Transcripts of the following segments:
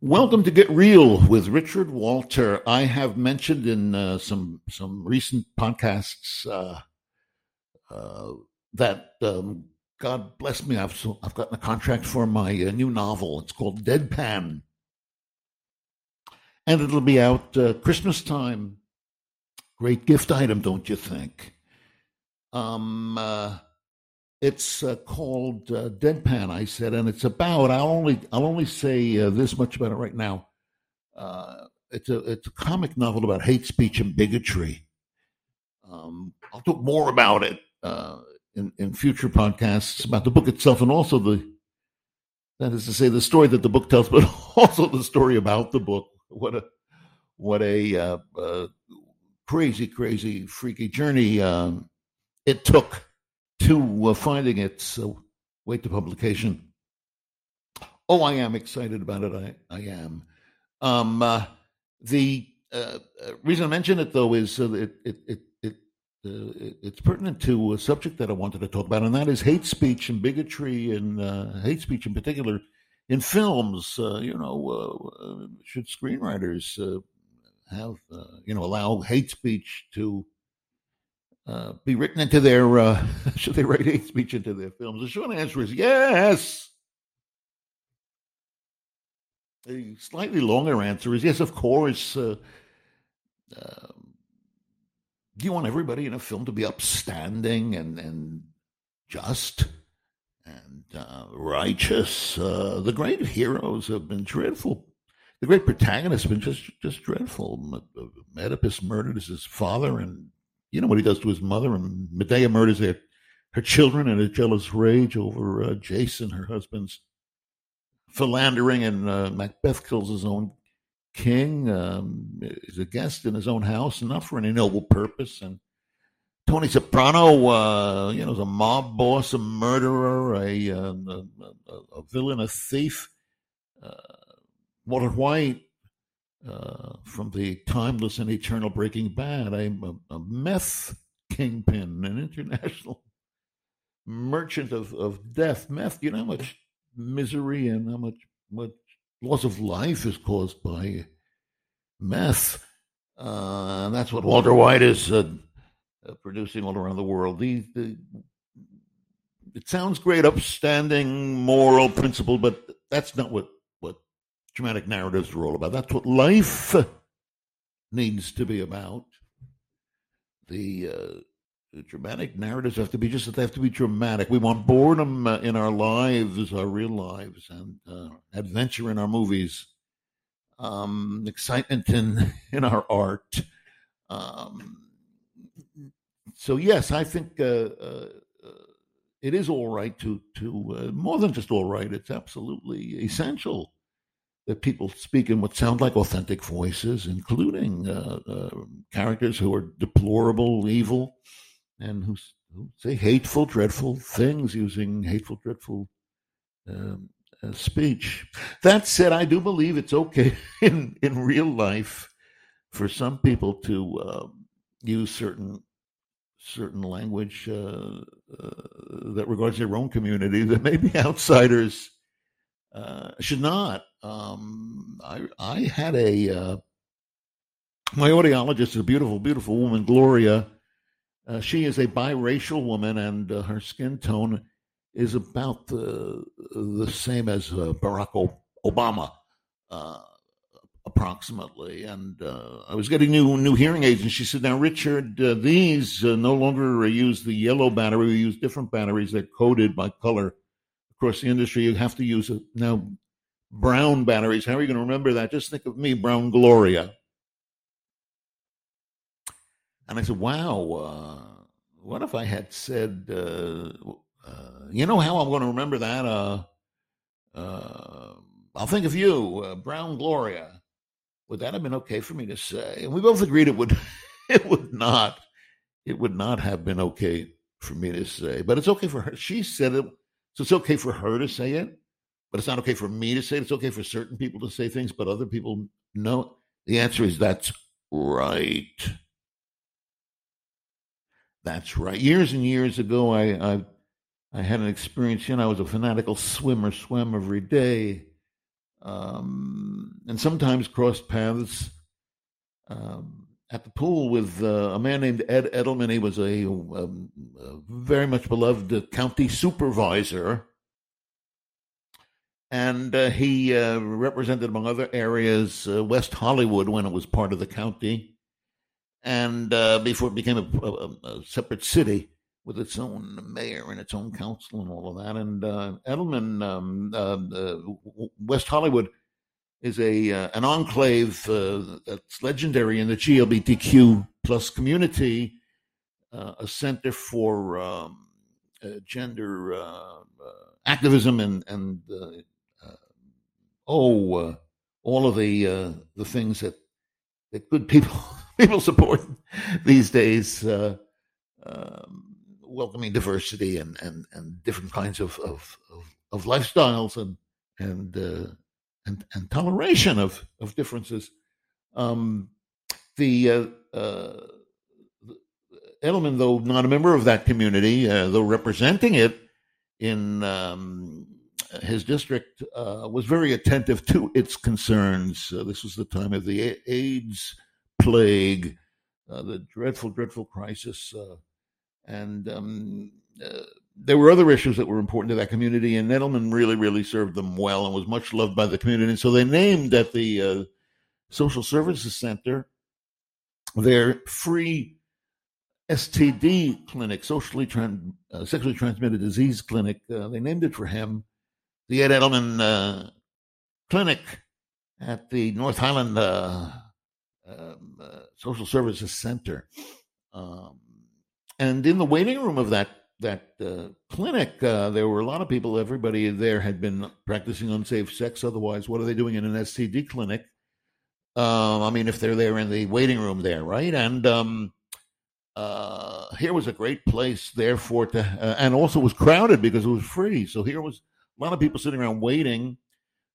Welcome to Get Reel with Richard Walter. I have mentioned in uh, some some recent podcasts uh, uh, that um, God bless me, I've I've gotten a contract for my uh, new novel. It's called Deadpan, and it'll be out uh, Christmas time. Great gift item, don't you think? Um, uh, it's uh, called uh, Deadpan, I said, and it's about. I'll only I'll only say uh, this much about it right now. Uh, it's a it's a comic novel about hate speech and bigotry. Um, I'll talk more about it uh, in in future podcasts about the book itself and also the that is to say the story that the book tells, but also the story about the book. What a what a uh, crazy, crazy, freaky journey um, it took to uh, finding it. So wait to publication. Oh, I am excited about it. I, I am. Um, uh, the uh, uh, reason I mention it, though, is uh, it, it, it, it it's pertinent to a subject that I wanted to talk about, and that is hate speech and bigotry, and hate speech in particular in films. you know, should screenwriters have you know allow hate speech to uh, be written into their, uh, should they write hate speech into their films? The short answer is yes. The slightly longer answer is yes, of course. Uh, um, do you want everybody in a film to be upstanding and, and just and uh, righteous? Uh, the great heroes have been dreadful. The great protagonists have been just just dreadful. Oedipus murdered his father and you know what he does to his mother, and Medea murders her, her children in a jealous rage over uh, Jason, her husband's philandering, and uh, Macbeth kills his own king. Um, is a guest in his own house, not for any noble purpose. And Tony Soprano, uh, you know, is a mob boss, a murderer, a, a, a, a villain, a thief. Uh, Walter White, uh, from the timeless and eternal Breaking Bad. I'm a, a meth kingpin, an international merchant of, of death. Meth, you know how much misery and how much, much loss of life is caused by meth. Uh, and that's what Walter White is uh, uh, producing all around the world. The, the, it sounds great, upstanding, moral principle, but that's not what dramatic narratives are all about. That's what life needs to be about. The, uh, the dramatic narratives have to be just that they have to be dramatic. We want boredom uh, in our lives, our real lives, and uh, adventure in our movies, um, excitement in in our art. Um, so yes, I think uh, uh, uh, it is all right to to more than just all right. It's absolutely essential that people speak in what sound like authentic voices, including uh, uh, characters who are deplorable, evil, and who, who, say hateful, dreadful things using hateful, dreadful um, uh, speech. That said, I do believe it's okay in, in real life for some people to um, use certain certain language uh, uh, that regards their own community that maybe outsiders uh, should not. Um, I I had a uh, my audiologist is a beautiful, beautiful woman, Gloria. Uh, she is a biracial woman, and uh, her skin tone is about the the same as uh, Barack Obama, uh, approximately. And I was getting new new hearing aids, and she said, "Now, Richard, these no longer use the yellow battery. We use different batteries. They're coded by color." Across the industry, you have to use it now brown batteries. How are you going to remember that? Just think of me, Brown Gloria. And I said, wow, uh, what if I had said, uh, uh, you know how I'm going to remember that? Uh, uh, I'll think of you, uh, Brown Gloria. Would that have been okay for me to say? And we both agreed it would. it would not. It would not have been okay for me to say, but it's okay for her. She said it so it's okay for her to say it, but it's not okay for me to say it. It's okay for certain people to say things, but other people no. The answer is that's right. That's right. Years and years ago, I, I I had an experience. You know, I was a fanatical swimmer, swam every day. Um, and sometimes crossed paths um, at the pool with uh, a man named Ed Edelman. He was a, um, a very much beloved county supervisor. And uh, he uh, represented, among other areas, uh, West Hollywood when it was part of the county, and uh, before it became a, a, a, separate city with its own mayor and its own council and all of that. And uh, Edelman, um, West Hollywood, is a uh, an enclave uh, that's legendary in the GLBTQ plus community, uh, a center for um, uh, gender uh, uh, activism and and oh all of the the things that that good people people support these days. Um, welcoming diversity and, and, and different kinds of, of, of, of lifestyles and and and, and toleration of, of differences. Um, the uh, uh, Edelman, though not a member of that community, uh, though representing it in um, his district, uh, was very attentive to its concerns. Uh, this was the time of the AIDS plague, uh, the dreadful, dreadful crisis, and um, there were other issues that were important to that community, and Edelman really, really served them well and was much loved by the community. And so they named at the uh, Social Services Center their free STD clinic, socially uh, sexually transmitted disease clinic. Uh, they named it for him, the Ed Edelman uh, Clinic at the North Highland uh, um, uh, Social Services Center. Um, and in the waiting room of that that uh, clinic, uh, there were a lot of people. Everybody there had been practicing unsafe sex. Otherwise, what are they doing in an STD clinic? Um, I mean, if they're there in the waiting room there, right? And um, uh, here was a great place, therefore, to uh, and also was crowded because it was free. So here was a lot of people sitting around waiting,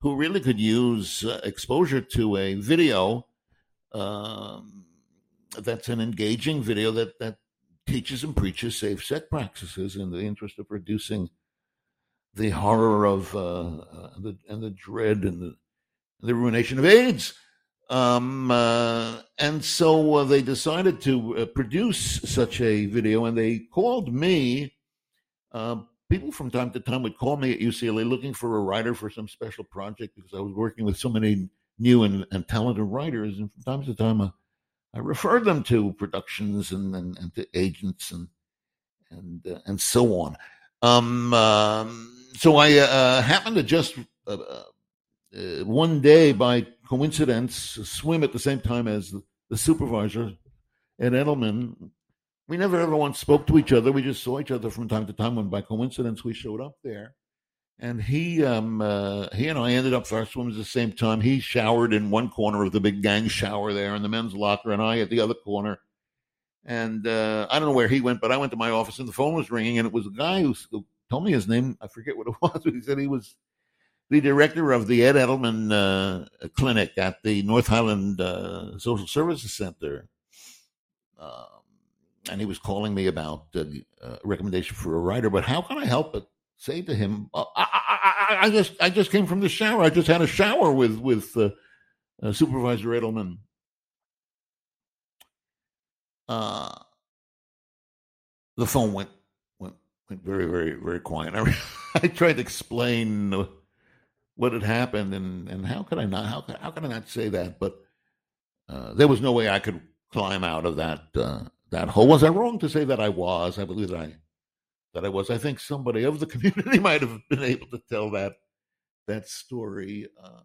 who really could use uh, exposure to a video. Um, that's an engaging video that that teaches and preaches safe sex practices in the interest of reducing the horror of uh, uh, the, and the dread and the, the ruination of AIDS. Um, uh, and so uh, they decided to uh, produce such a video, and they called me. Uh, people from time to time would call me at UCLA looking for a writer for some special project because I was working with so many new and, and talented writers, and from time to time, I referred them to productions and, and, and to agents and and uh, and so on. Um, um, so I uh, happened to just uh, uh, one day, by coincidence, swim at the same time as the, the supervisor at Edelman. We never ever once spoke to each other. We just saw each other from time to time when, by coincidence, we showed up there and he um uh, he and I ended up our swims at the same time. He showered in one corner of the big gang shower there in the men's locker, and I at the other corner. And uh, I don't know where he went, but I went to my office, and the phone was ringing, and it was a guy who, who told me his name. I forget what it was, but he said he was the director of the Ed Edelman uh, Clinic at the North Highland uh, Social Services Center. Um, and he was calling me about uh, a recommendation for a writer, but how can I help but say to him, uh, I, I, I, just I just came from the shower. I just had a shower with with uh, uh, Supervisor Edelman. Uh, the phone went went went very very very quiet. I, I tried to explain what had happened and and how could I not how could, how could I not say that? But uh, there was no way I could climb out of that uh, that hole. Was I wrong to say that I was? I believe that I that I was. I think somebody of the community might have been able to tell that that story, uh,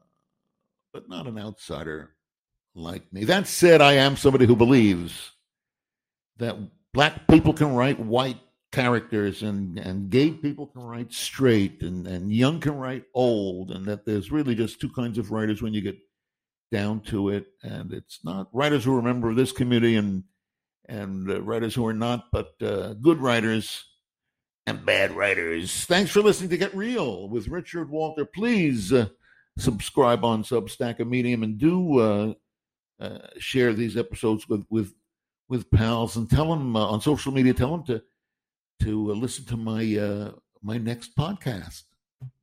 but not an outsider like me. That said, I am somebody who believes that black people can write white characters and, and gay people can write straight and, and young can write old and that there's really just two kinds of writers when you get down to it and it's not writers who are a member of this community and and uh, writers who are not but uh, good writers and bad writers. Thanks for listening to Get Reel with Richard Walter. Please uh, subscribe on Substack and Medium and do uh, uh, share these episodes with with with pals and tell them uh, on social media. Tell them to to uh, listen to my uh, my next podcast.